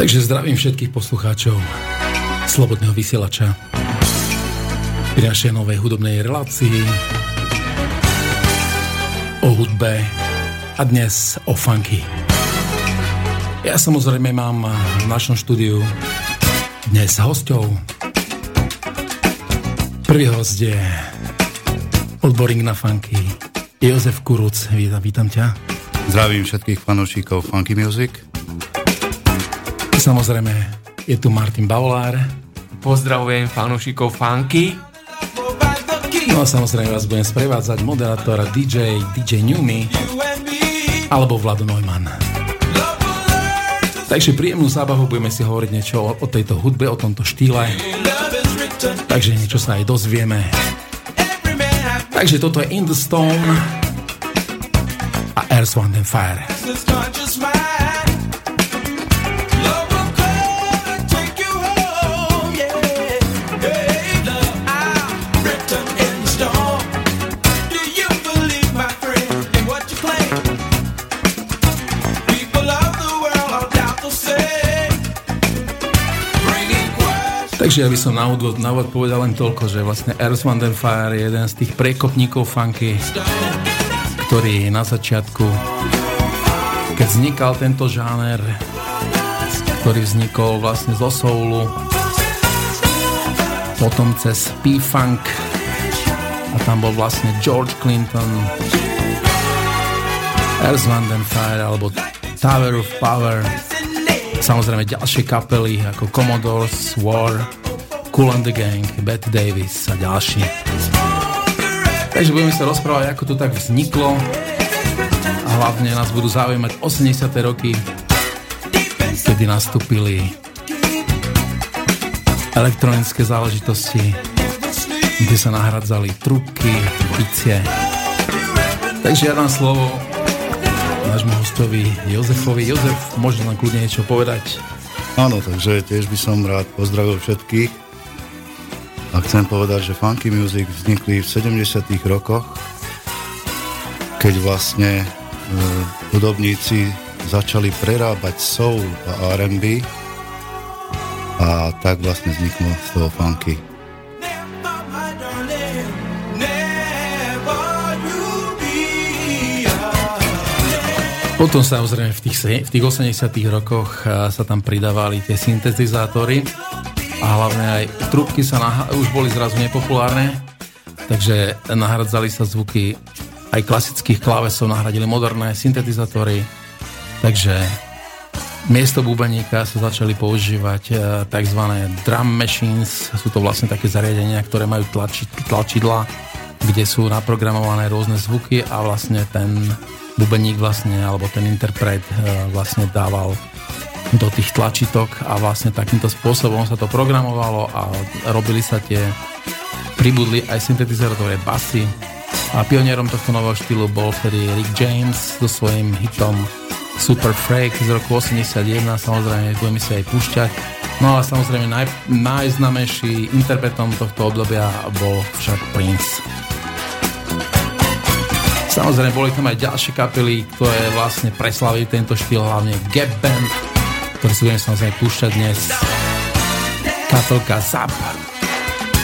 Takže zdravím všetkých poslucháčov Slobodného vysielača pri našej novej hudobnej relácii o hudbe a dnes o funky. Ja samozrejme mám v našom štúdiu dnes hostov. Prvý host je odborník na funky Jozef Kuruc. Vítam, ťa. Zdravím všetkých fanúšikov Funky Music. Samozrejme, je tu Martin Bavolár. Pozdravujem fanúšikov funky. No a samozrejme vás budem sprevádzať moderátora DJ, DJ Newmy alebo Vlado Neumann. Takže príjemnú zábavu budeme si hovoriť niečo o, o tejto hudbe, o tomto štýle. Takže niečo sa aj dozvieme. Takže toto je In the Stone a Earth, Wind and Fire. Takže ja by som na úvod, na úvod povedal len toľko, že vlastne Earth, Wind Fire je jeden z tých prekopníkov funky, ktorý na začiatku, keď vznikal tento žáner, ktorý vznikol vlastne zo soulu, potom cez P-Funk a tam bol vlastne George Clinton, Earth, Wind Fire alebo Tower of Power, Samozrejme ďalšie kapely ako Commodores, War, Cool and the Gang, Betty Davis a ďalší. Takže budeme sa rozprávať, ako to tak vzniklo a hlavne nás budú zaujímať 80. roky, kedy nastúpili elektronické záležitosti, kde sa nahradzali trubky, bicie. Takže ja dám slovo nášmu hostovi Jozefovi. Jozef, môže nám kľudne niečo povedať? Áno, takže tiež by som rád pozdravil všetkých. A chcem povedať, že funky music vznikli v 70 rokoch, keď vlastne e, začali prerábať soul a R&B a tak vlastne vzniklo z toho funky. Potom samozrejme v tých, v tých 80 rokoch sa tam pridávali tie syntetizátory a hlavne aj trubky sa nah- už boli zrazu nepopulárne, takže nahradzali sa zvuky aj klasických klávesov, nahradili moderné syntetizátory, takže miesto bubeníka sa začali používať tzv. drum machines, sú to vlastne také zariadenia, ktoré majú tlači, tlačidla, kde sú naprogramované rôzne zvuky a vlastne ten bubeník vlastne, alebo ten interpret e, vlastne dával do tých tlačitok a vlastne takýmto spôsobom sa to programovalo a robili sa tie pribudli aj syntetizátore basy a pionierom tohto nového štýlu bol vtedy Rick James so svojím hitom Super Freak z roku 81, samozrejme budeme si aj púšťať. No a samozrejme naj, najznamejší interpretom tohto obdobia bol však Prince. Samozrejme, boli tam aj ďalšie kapely, ktoré vlastne preslavili tento štýl, hlavne Gap Band, ktorý si budeme samozrejme púšťať dnes. Kapelka Zap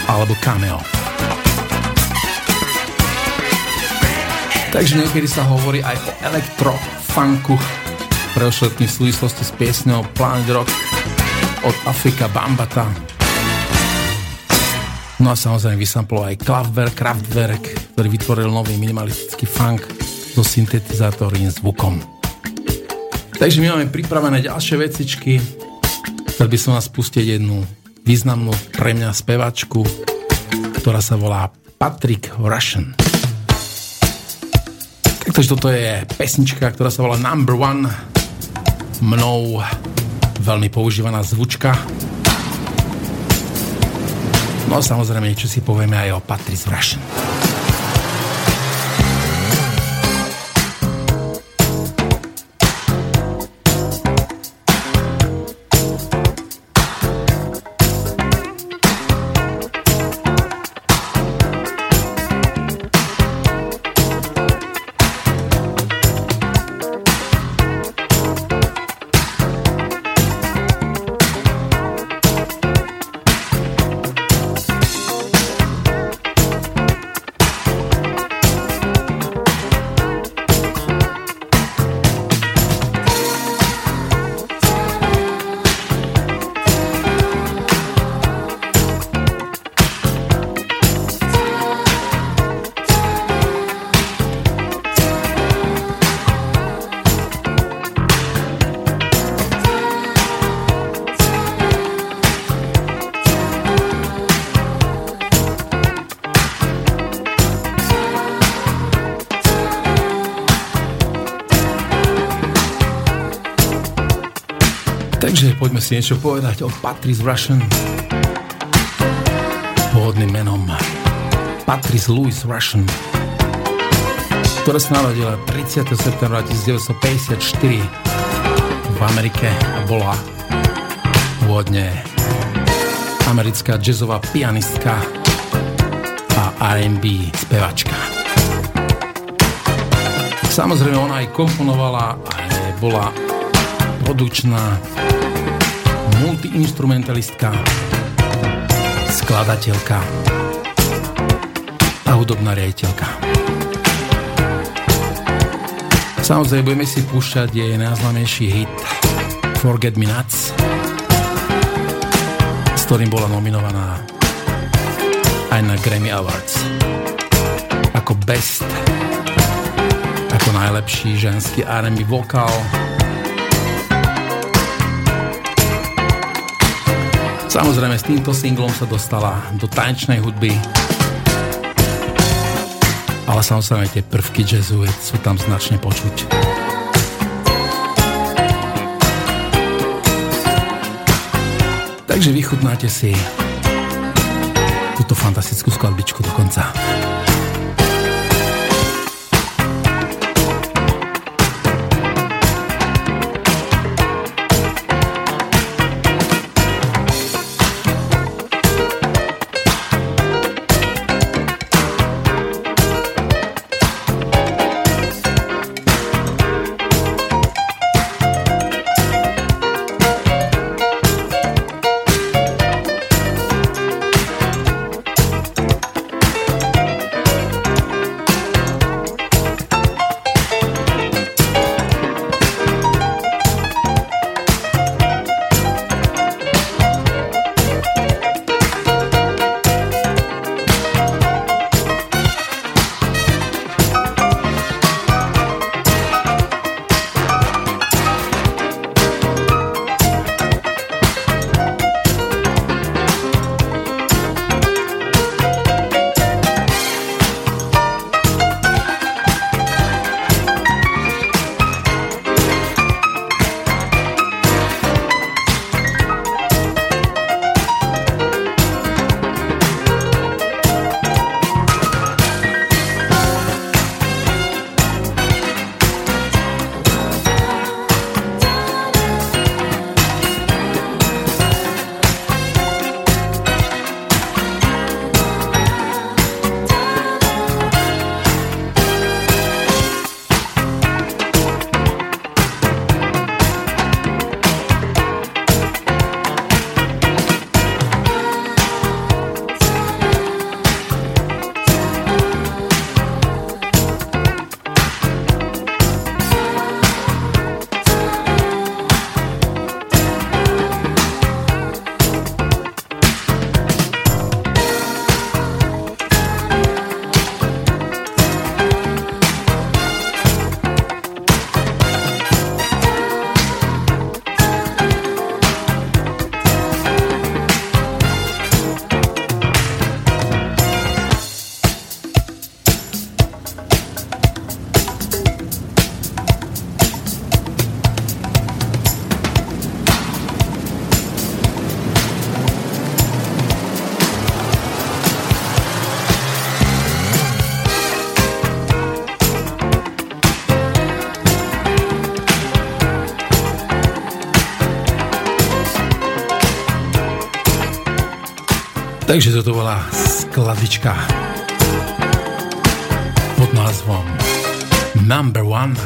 alebo Cameo. Takže niekedy sa hovorí aj o elektrofunku, pre v súvislosti s piesňou Planet Rock od Afrika Bambata. No a samozrejme vysamplo aj Kraftwerk, Kraftwerk, ktorý vytvoril nový minimalistický funk so syntetizátorným zvukom. Takže my máme pripravené ďalšie vecičky. Chcel by som vás pustiť jednu významnú pre mňa spevačku, ktorá sa volá Patrick Russian. Takže toto je pesnička, ktorá sa volá Number One. Mnou veľmi používaná zvučka No samozrejme, niečo si povieme aj o Patrice Russian. Poďme si niečo povedať o Patrice Russian. Pôvodným menom Patrice Louis Russian, ktorá sa narodila 30. septembra 1954 v Amerike a bola pôvodne americká jazzová pianistka a R&B spevačka. Samozrejme ona aj komponovala a bola produkčná multiinstrumentalistka, skladateľka a hudobná riaditeľka. Samozrejme budeme si púšťať jej najznámejší hit Forget Me Nuts, s ktorým bola nominovaná aj na Grammy Awards ako best ako najlepší ženský R&B vokál Samozrejme s týmto singlom sa dostala do tanečnej hudby. Ale samozrejme tie prvky jazzu sú tam značne počuť. Takže vychutnáte si túto fantastickú skladbičku do konca. Takže toto bola skladička pod názvom Number One.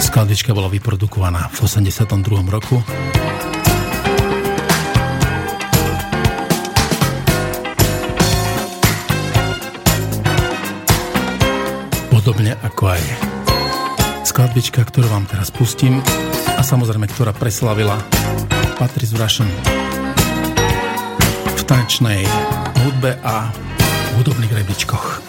Skladička bola vyprodukovaná v 82. roku. Podobne ako aj skladbička, ktorú vám teraz pustím samozrejme, ktorá preslavila Patrice Russian v tanečnej hudbe a hudobných rebríčkoch.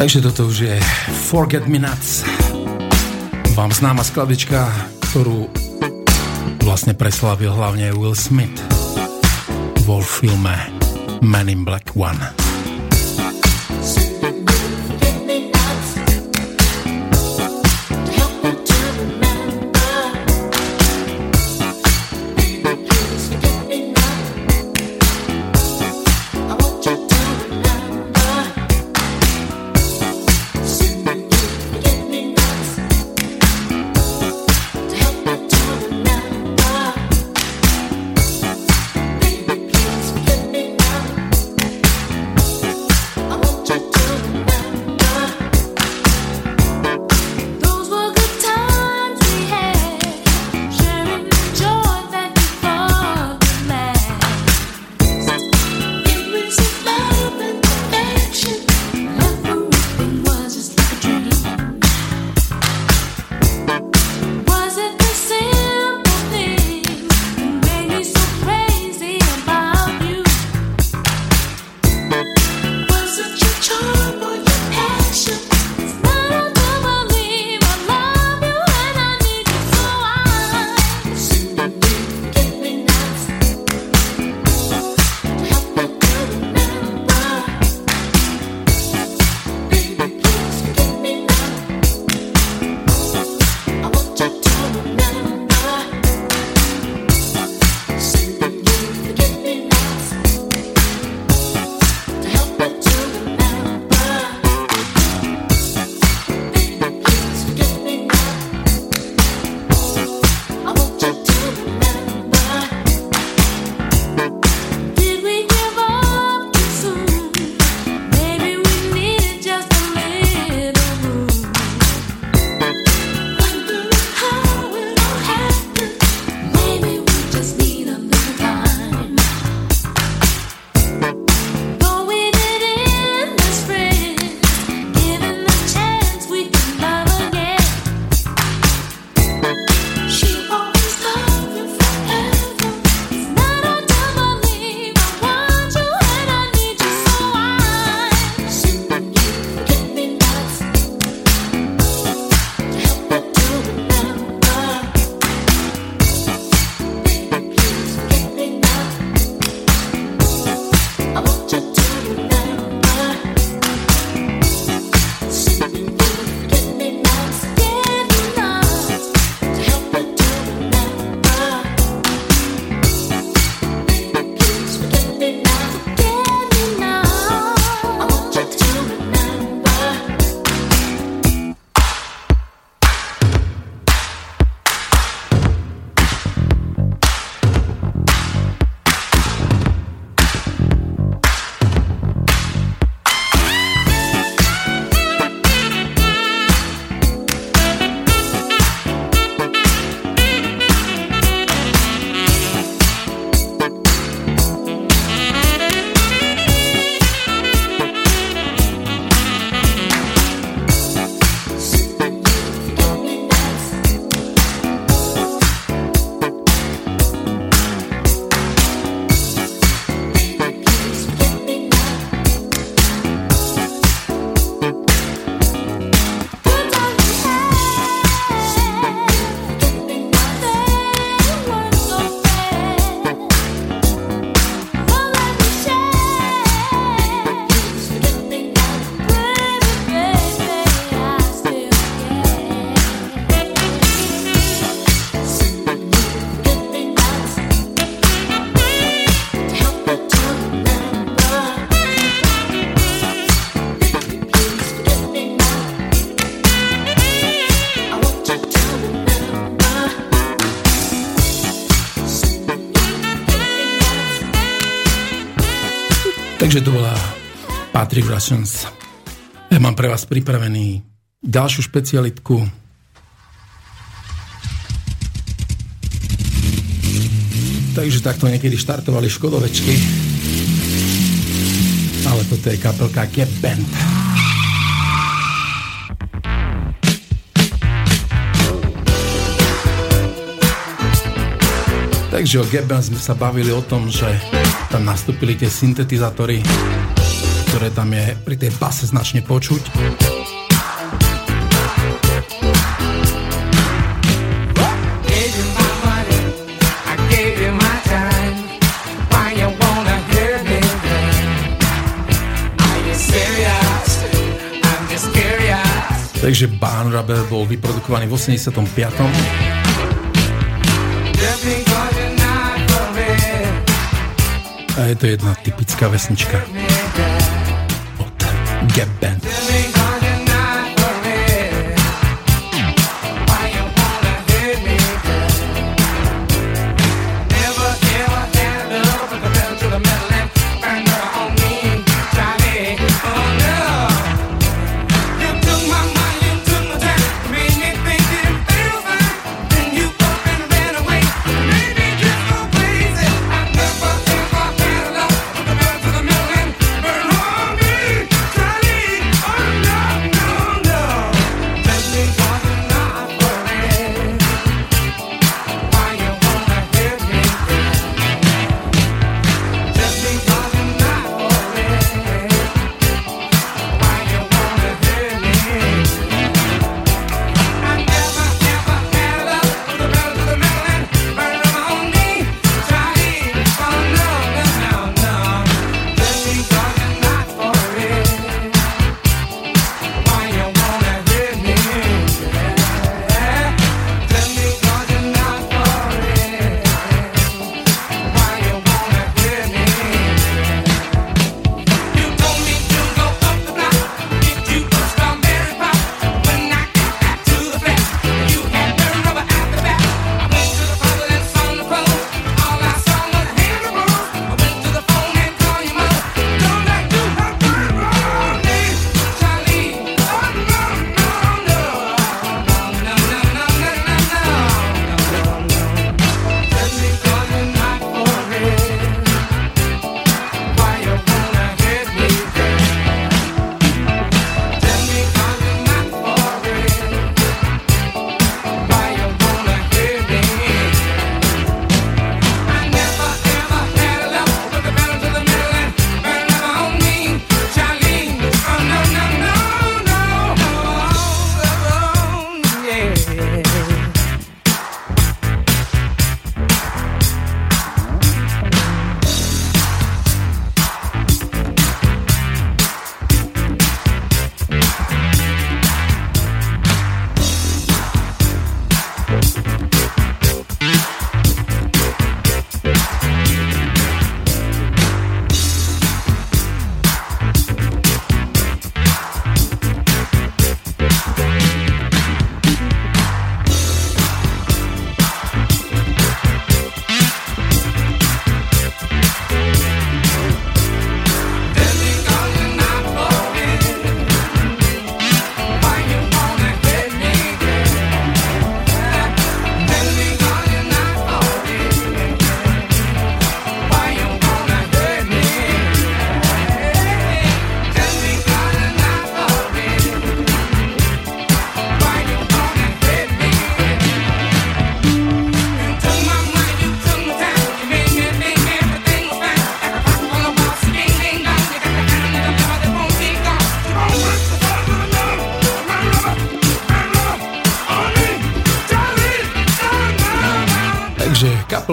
Takže toto už je Forget Me Nuts. Vám známa skladička, ktorú vlastne preslavil hlavne Will Smith vo filme Man in Black One. Takže to bola Patrick Russians. Ja mám pre vás pripravený ďalšiu špecialitku. Takže takto niekedy štartovali Škodovečky. Ale toto je kapelka Gap Band. Takže o Band sme sa bavili o tom, že tam nastúpili tie syntetizátory, ktoré tam je pri tej base značne počuť. Takže Barn Rubber bol vyprodukovaný v 85. A je to jedna typická vesnička od Gap.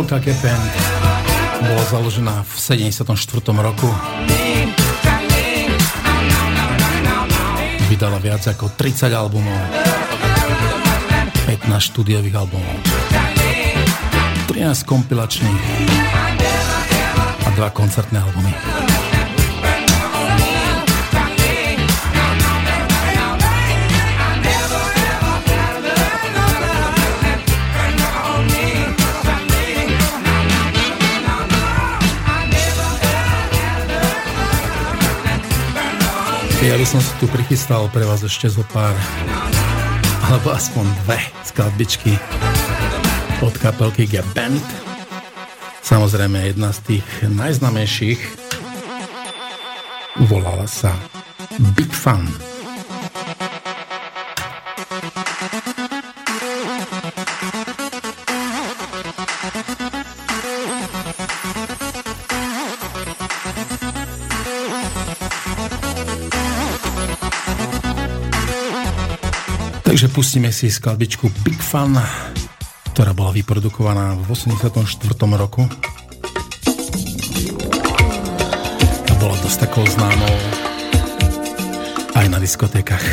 Kapelka Kepen bola založená v 74. roku. Vydala viac ako 30 albumov, 15 štúdiových albumov, 13 kompilačných a 2 koncertné albumy. Ja by som si tu prichystal pre vás ešte zo pár, alebo aspoň dve skladbičky od kapelky Band. Samozrejme jedna z tých najznamejších volala sa Big Fun. Pustíme si skladbičku Big Fun, ktorá bola vyprodukovaná v 84. roku. A bola dosť takou známou aj na diskotékach.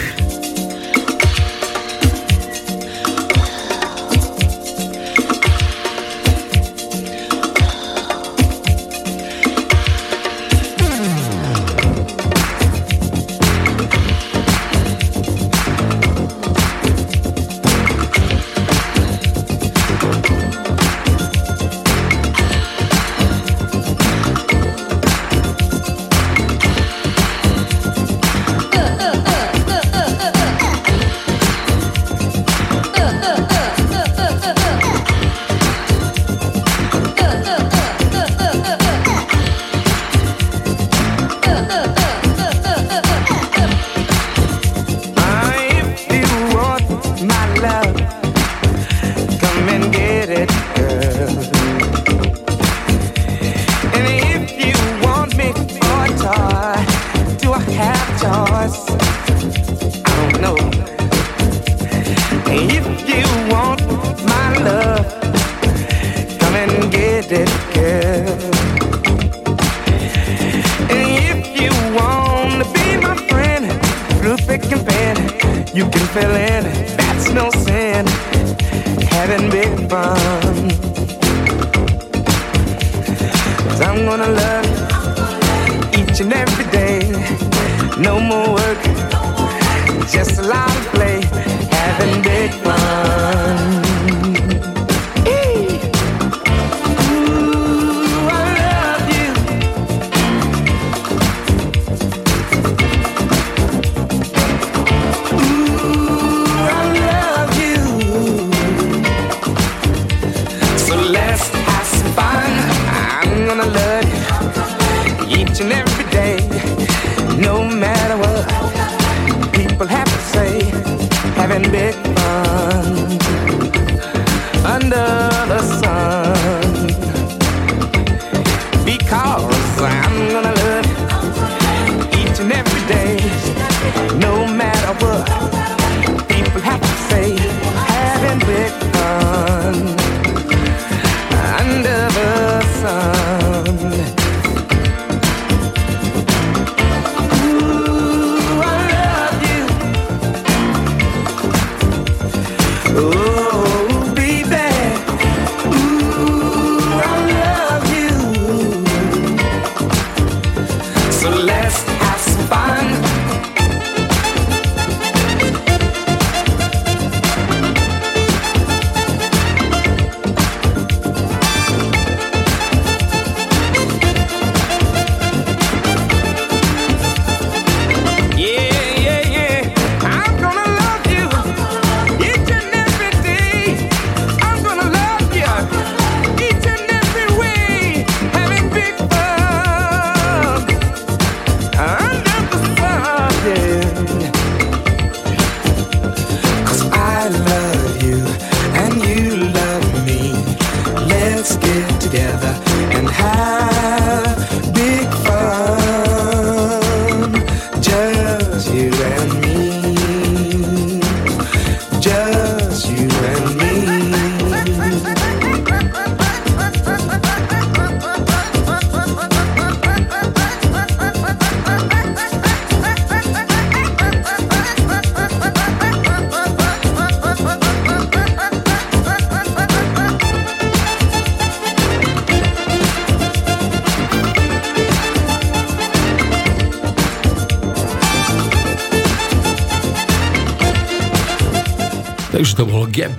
having big fun. Cause I'm gonna love you each and every day. No more work, just a lot of play, having big fun.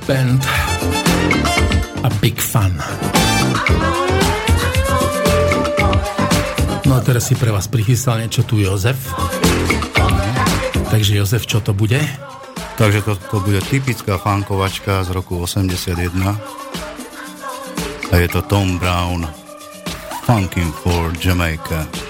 Band a Big Fun. No a teraz si pre vás prichystal niečo tu Jozef. Takže Jozef, čo to bude? Takže to, to bude typická fankovačka z roku 81 a je to Tom Brown Funkin' for Jamaica.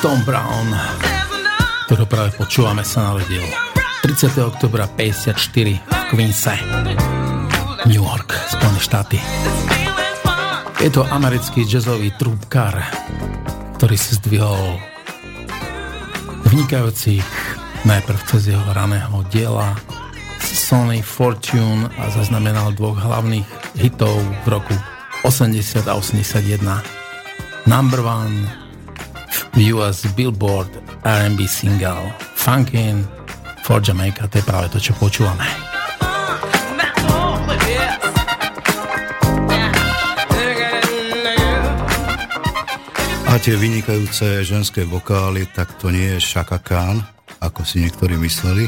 Tom Brown, ktorého práve počúvame, sa narodil 30. oktobra 54 v Queense, New York, Spojené štáty. Je to americký jazzový trúbkar, ktorý si zdvihol vnikajúcich najprv cez jeho raného diela Sony Fortune a zaznamenal dvoch hlavných hitov v roku 80 a 81. Number One US Billboard R&B single Funkin' for Jamaica, to je práve to, čo počúvame. A tie vynikajúce ženské vokály, tak to nie je Shaka Khan, ako si niektorí mysleli,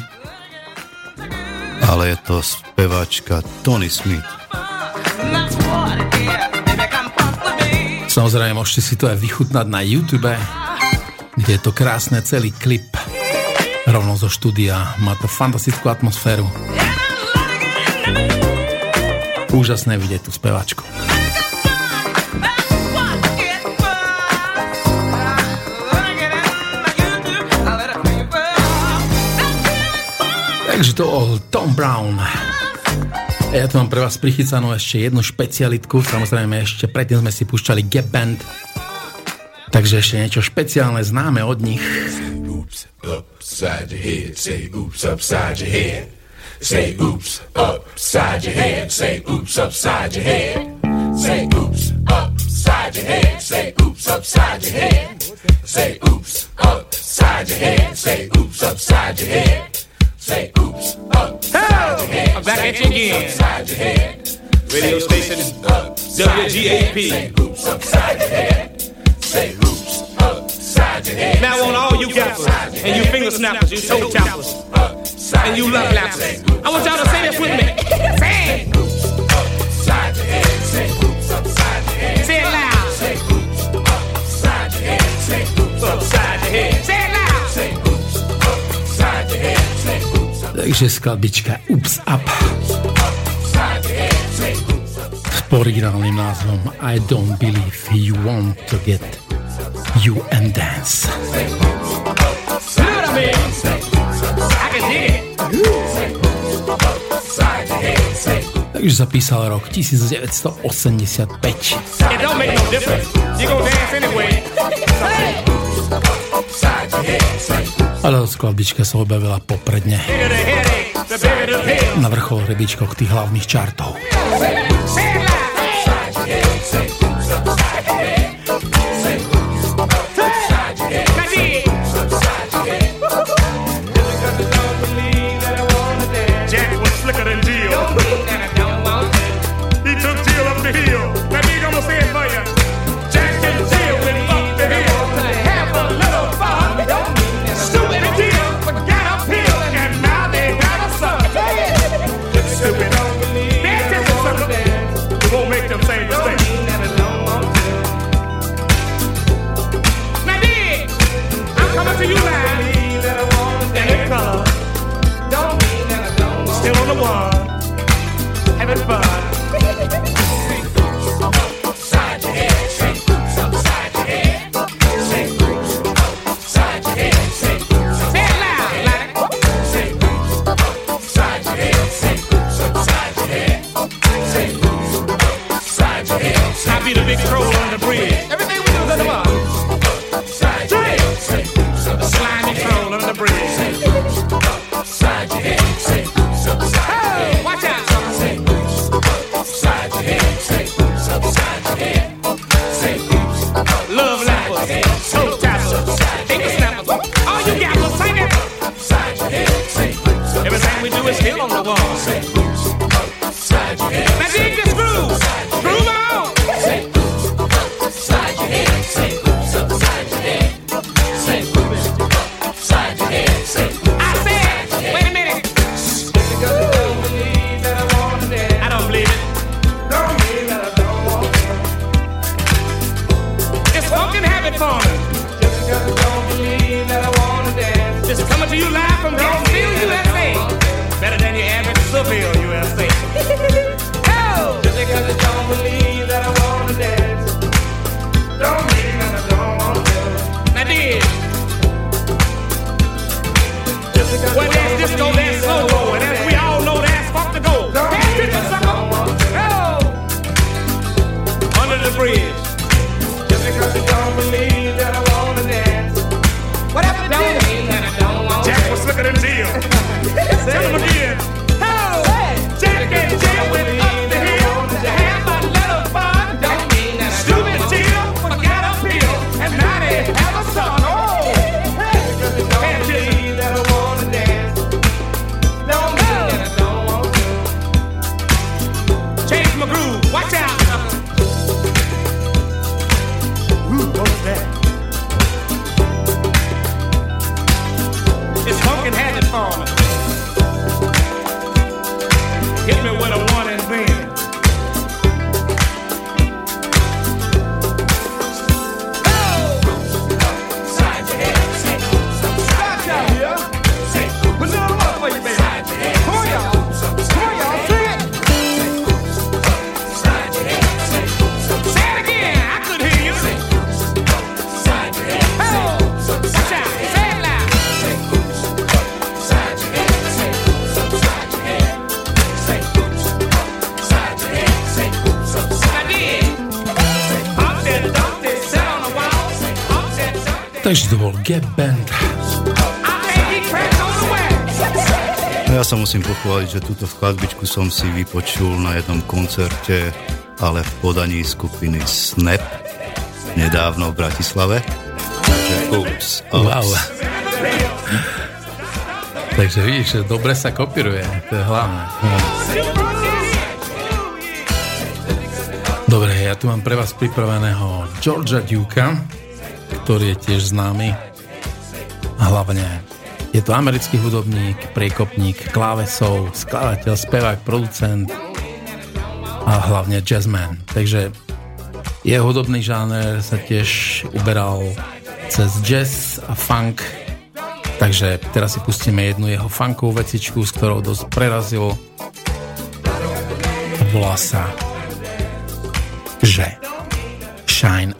ale je to spevačka Tony Smith. Samozrejme, môžete si to aj vychutnať na YouTube je to krásne celý klip rovno zo štúdia. Má to fantastickú atmosféru. Úžasné vidieť tú spevačku. Takže to bol Tom Brown. Ja tu mám pre vás prichycanú ešte jednu špecialitku, samozrejme ešte predtým sme si púšťali Gap Band, Takže ešte niečo špeciálne známe od nich. Oops, upside your head, say oops upside your head. Say oops upside your head, say oops upside your head. Say oops upside your head, say oops upside your head. Say oops upside your head, say oops upside your head. Say oops upside your head. I'm back at you again. Radio station WGAP. Say oops upside your head. Say hoops upside your head. Now on all you gappers and you finger snappers, you toe tappers, and you love lappers. I want y'all to say this with me. Say it. Upside your head. Say hoops upside your head. Say it loud. Say hoops upside your head. Say hoops upside your head. Say it loud. Say hoops upside your head. Say hoops. Takže skladbička Ups Up. Originálnym názvom I don't believe you want to get you and dance. Takže sa písal rok 1985. Ale skladbička sa objavila popredne. Na vrchol rebíčkov tých hlavných čartov. Band. No ja sa musím pochváliť, že túto skladbičku som si vypočul na jednom koncerte, ale v podaní skupiny Snap nedávno v Bratislave. Takže ups, ups. Wow. Takže vidíš, dobre sa kopíruje, to je hlavné. Dobre, ja tu mám pre vás pripraveného Georgia Duka ktorý je tiež známy. Hlavne je to americký hudobník, priekopník, klávesov, skladateľ, spevák, producent a hlavne jazzman. Takže jeho hudobný žáner sa tiež uberal cez jazz a funk, takže teraz si pustíme jednu jeho funkovú vecičku, s ktorou dosť prerazil. Volá sa že Shine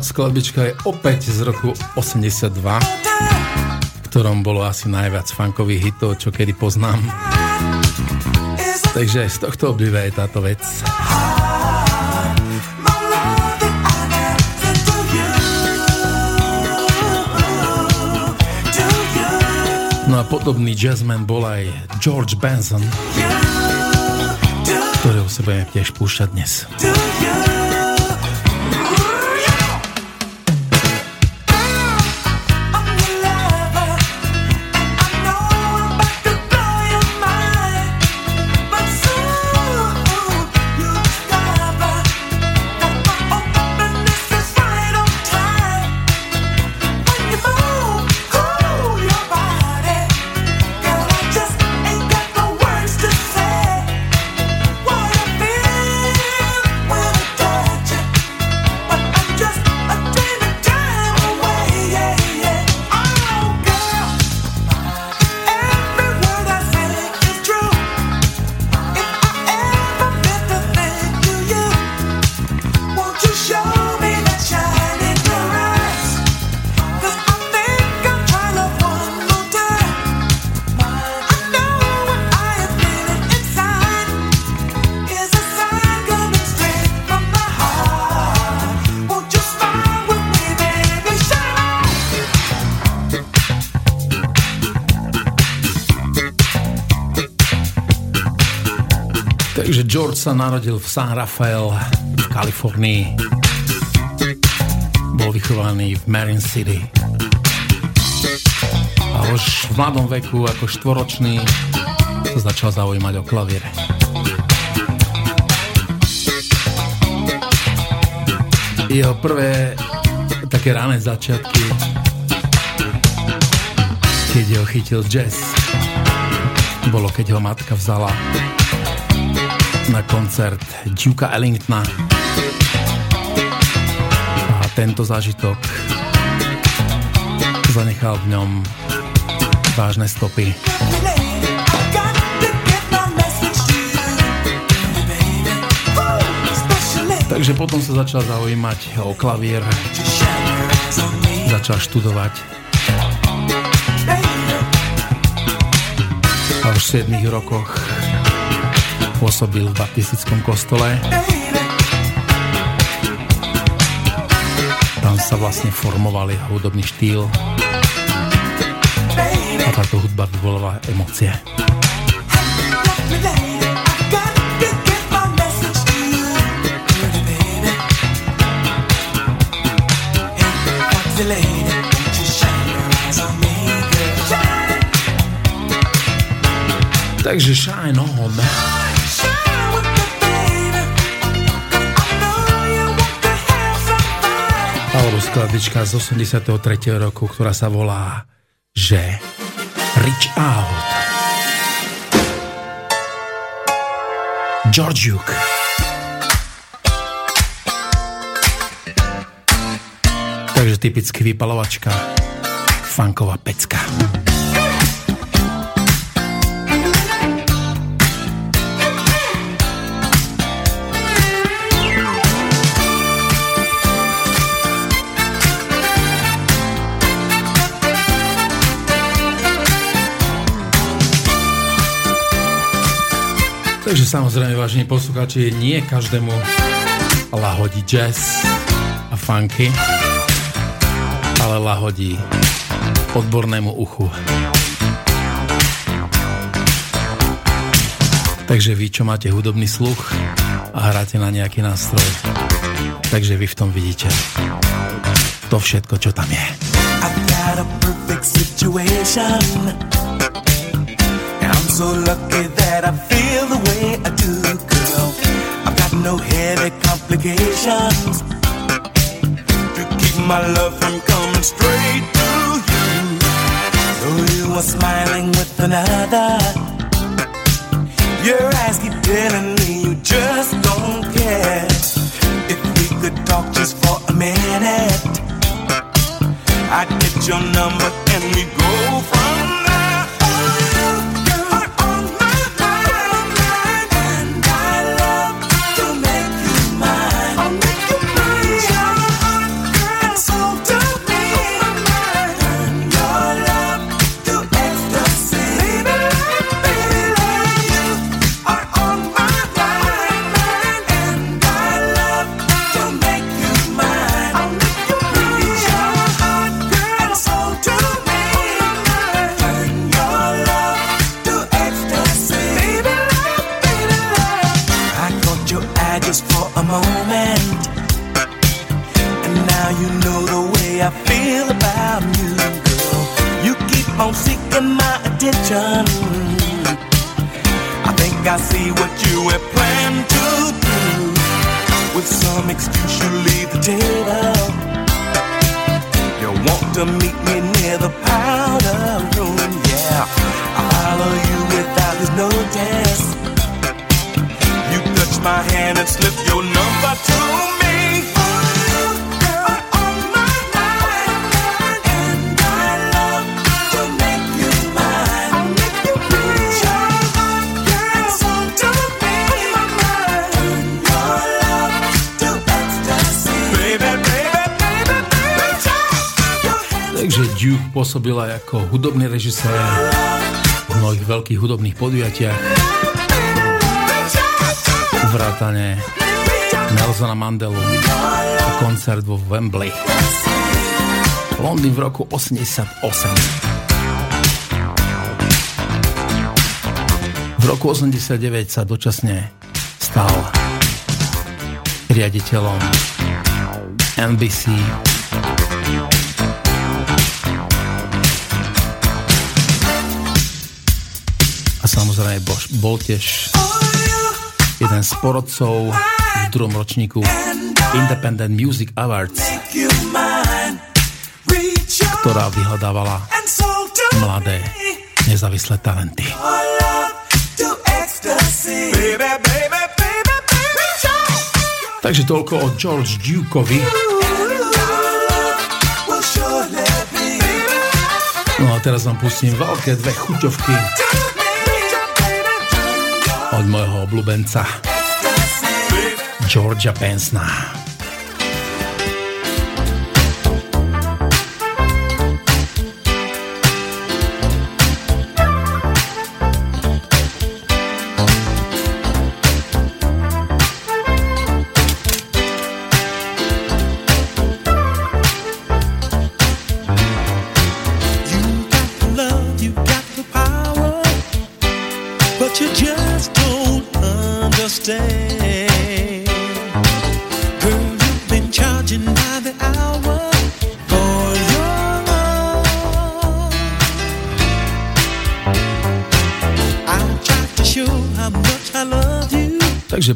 skladbička je opäť z roku 82, v ktorom bolo asi najviac funkových hitov, čo kedy poznám. Takže z tohto obdobia je táto vec. No a podobný jazzman bol aj George Benson, ktorého sa budeme tiež púšťať dnes. George sa narodil v San Rafael v Kalifornii. Bol vychovaný v Marin City. A už v mladom veku ako štvoročný sa začal zaujímať o klavír. Jeho prvé také rané začiatky, keď ho chytil jazz, bolo keď ho matka vzala na koncert Duke Ellingtona. A tento zážitok zanechal v ňom vážne stopy. Takže potom sa začal zaujímať o klavír, začal študovať. A v 7 rokoch pôsobil v baptistickom kostole. Tam sa vlastne formoval jeho hudobný štýl a táto hudba vyvolala emócie. Takže shine on. Alebo skladička z 83. roku, ktorá sa volá že Reach Out. George Duke. Takže typicky vypalovačka, funková pecka. Takže samozrejme, vážení poslucháči, nie každému lahodí jazz a funky, ale lahodí odbornému uchu. Takže vy, čo máte hudobný sluch a hráte na nejaký nástroj, takže vy v tom vidíte to všetko, čo tam je. I've got a girl. I've got no headache complications to keep my love from coming straight to you. So you are smiling with another. Your eyes keep telling me you just don't care. If we could talk just for a minute, I'd get your number and we go from hudobný režisér v mnohých veľkých hudobných podujatiach vrátane Nelsona Mandelu a koncert vo Wembley. Londýn v roku 88. V roku 89 sa dočasne stal riaditeľom NBC samozrejme bol tiež jeden z porodcov v druhom ročníku Independent Music Awards, ktorá vyhľadávala mladé nezávislé talenty. Takže toľko o George Dukeovi. No a teraz vám pustím veľké dve chuťovky od môjho obľúbenca Georgia Pensna.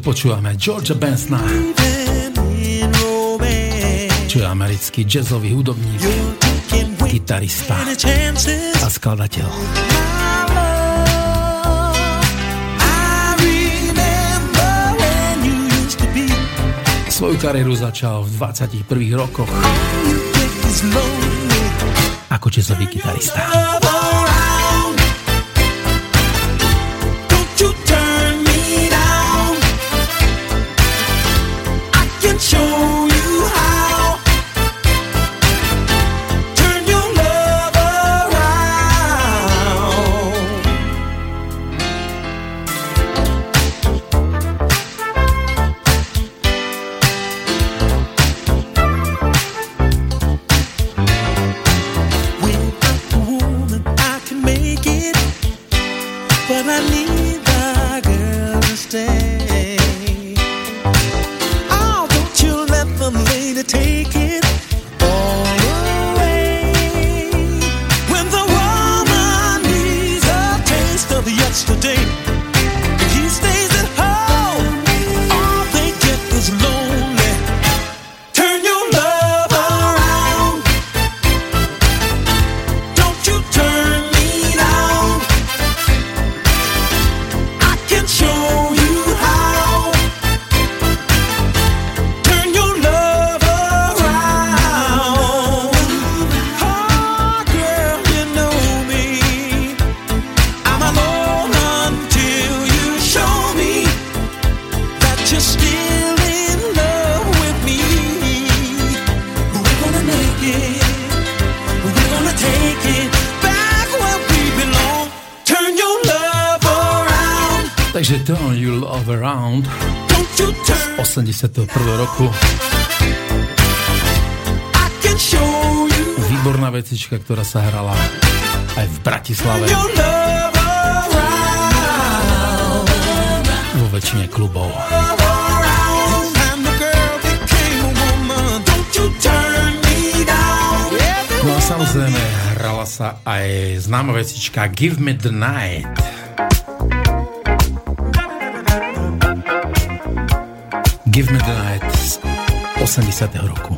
Počúvame Georgia Bensona, čo je americký jazzový hudobník, gitarista a skladateľ. Svoju kariéru začal v 21 rokoch ako jazzový gitarista. Roku. Výborná vecička, ktorá sa hrala aj v Bratislave. Vo väčšine klubov. Turn me Samozrejme, hrala sa aj známa vecička Give Me The Night. Give Me The Night z 80. roku.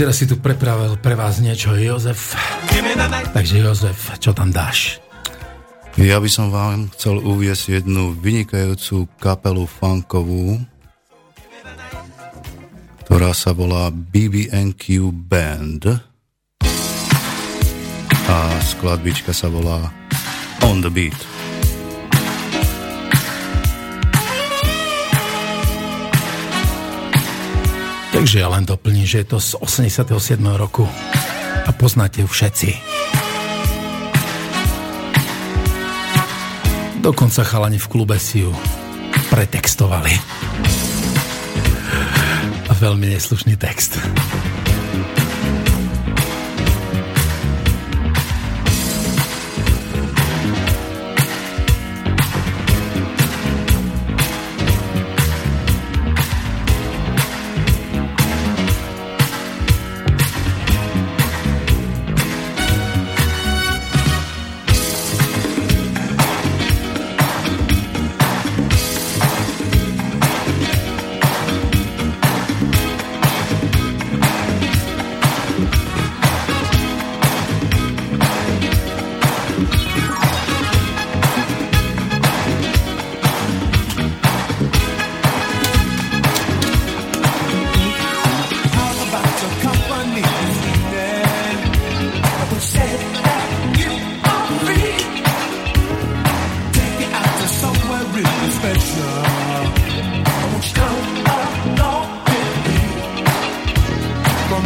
Teraz si tu prepravil pre vás niečo Jozef. Takže Jozef, čo tam dáš? Ja by som vám chcel uviesť jednu vynikajúcu kapelu funkovú, ktorá sa volá BBNQ Band. A skladbička sa volá On the Beat. Takže ja len doplním, že je to z 87. roku a poznáte ju všetci. Dokonca chalani v klube si ju pretextovali. A veľmi neslušný text.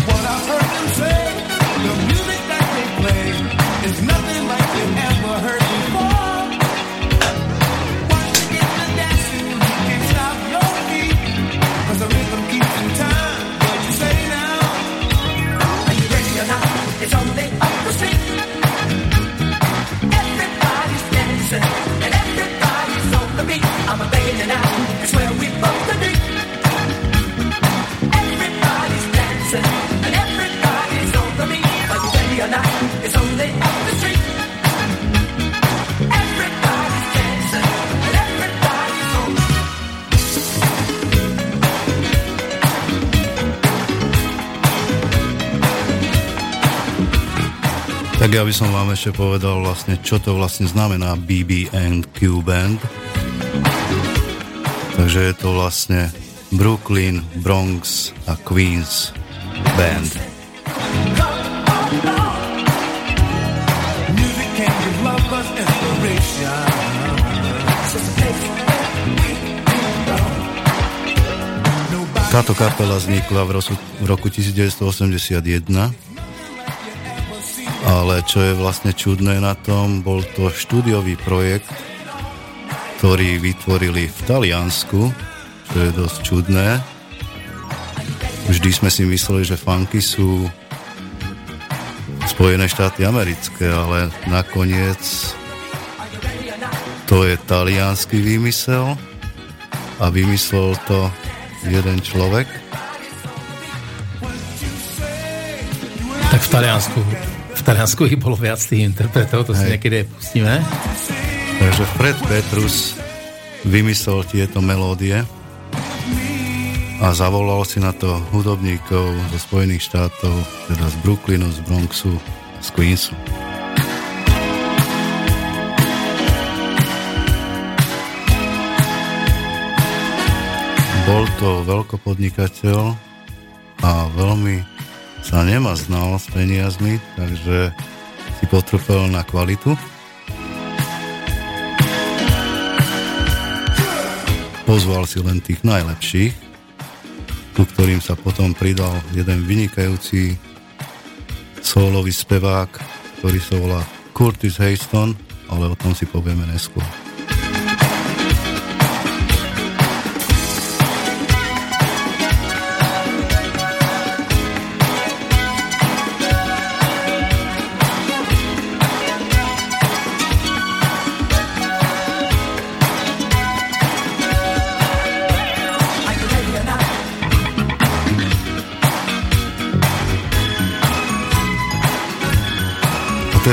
what I've heard. Ja by som vám ešte povedal vlastne, čo to vlastne znamená BB&Q Band. Takže je to vlastne Brooklyn, Bronx a Queens Band. Táto kapela vznikla v roku 1981, ale čo je vlastne čudné na tom, bol to štúdiový projekt, ktorý vytvorili v Taliansku, čo je dosť čudné. Vždy sme si mysleli, že funky sú Spojené štáty americké, ale nakoniec to je talianský výmysel a vymyslel to jeden človek. Tak v Taliansku, Taliansku ich bolo viac tých interpretov, to Hej. si niekedy pustíme. Takže Fred Petrus vymyslel tieto melódie a zavolal si na to hudobníkov zo Spojených štátov, teda z Brooklynu, z Bronxu, z Queensu. Bol to veľkopodnikateľ a veľmi sa znal s peniazmi, takže si potrpel na kvalitu. Pozval si len tých najlepších, ku ktorým sa potom pridal jeden vynikajúci solový spevák, ktorý sa volá Curtis Hayston, ale o tom si povieme neskôr.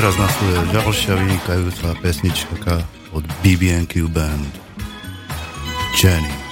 Teraz nasleduje ďalšia vynikajúca pesnička od BB&Q Band. Jenny.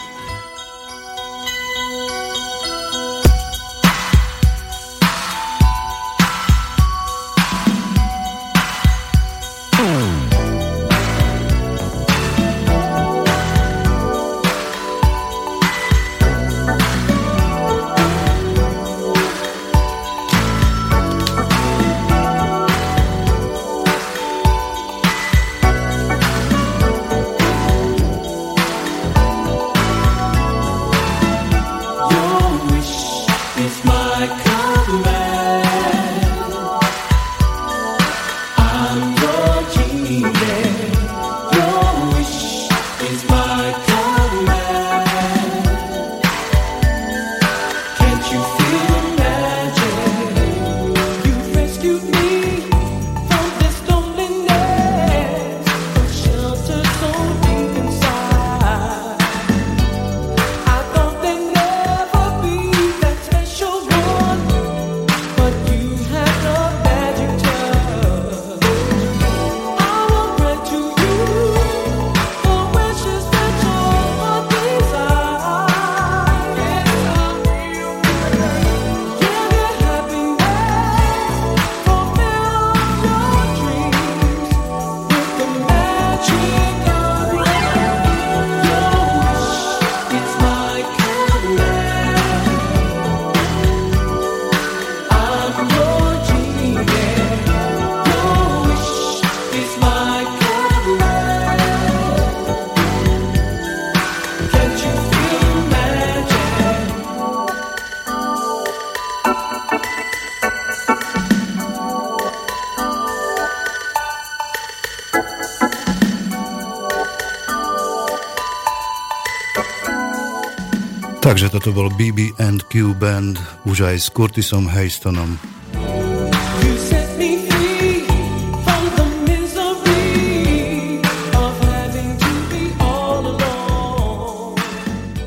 Takže toto bol BB and Q Band už aj s Curtisom Haystonom.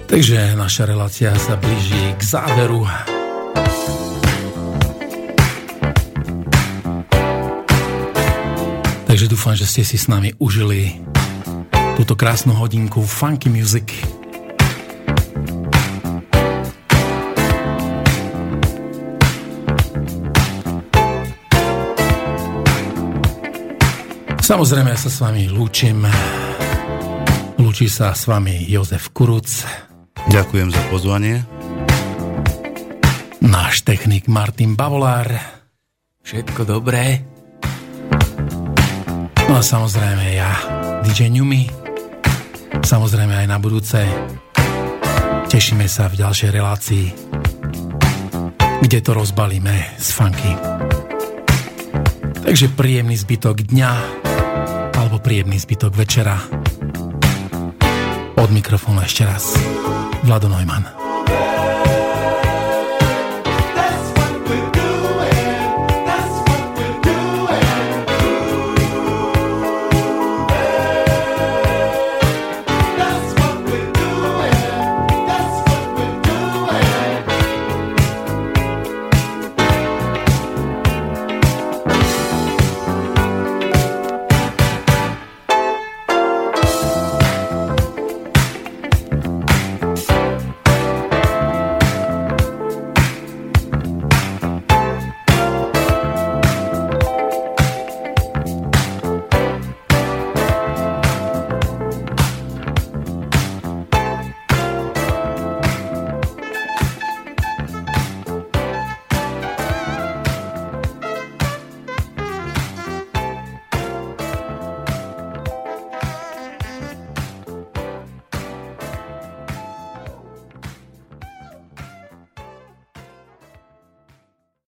Takže naša relácia sa blíži k záveru. Takže dúfam, že ste si s nami užili túto krásnu hodinku funky music. Samozrejme, ja sa s vami lúčim. Lúči sa s vami Jozef Kuruc. Ďakujem za pozvanie. Náš technik Martin Bavolár. Všetko dobré. No a samozrejme ja, DJ Newmy. Samozrejme aj na budúce. Tešíme sa v ďalšej relácii, kde to rozbalíme s funky. Takže príjemný zbytok dňa príjemný zbytok večera. Od mikrofónu ešte raz. Vlado Neumann.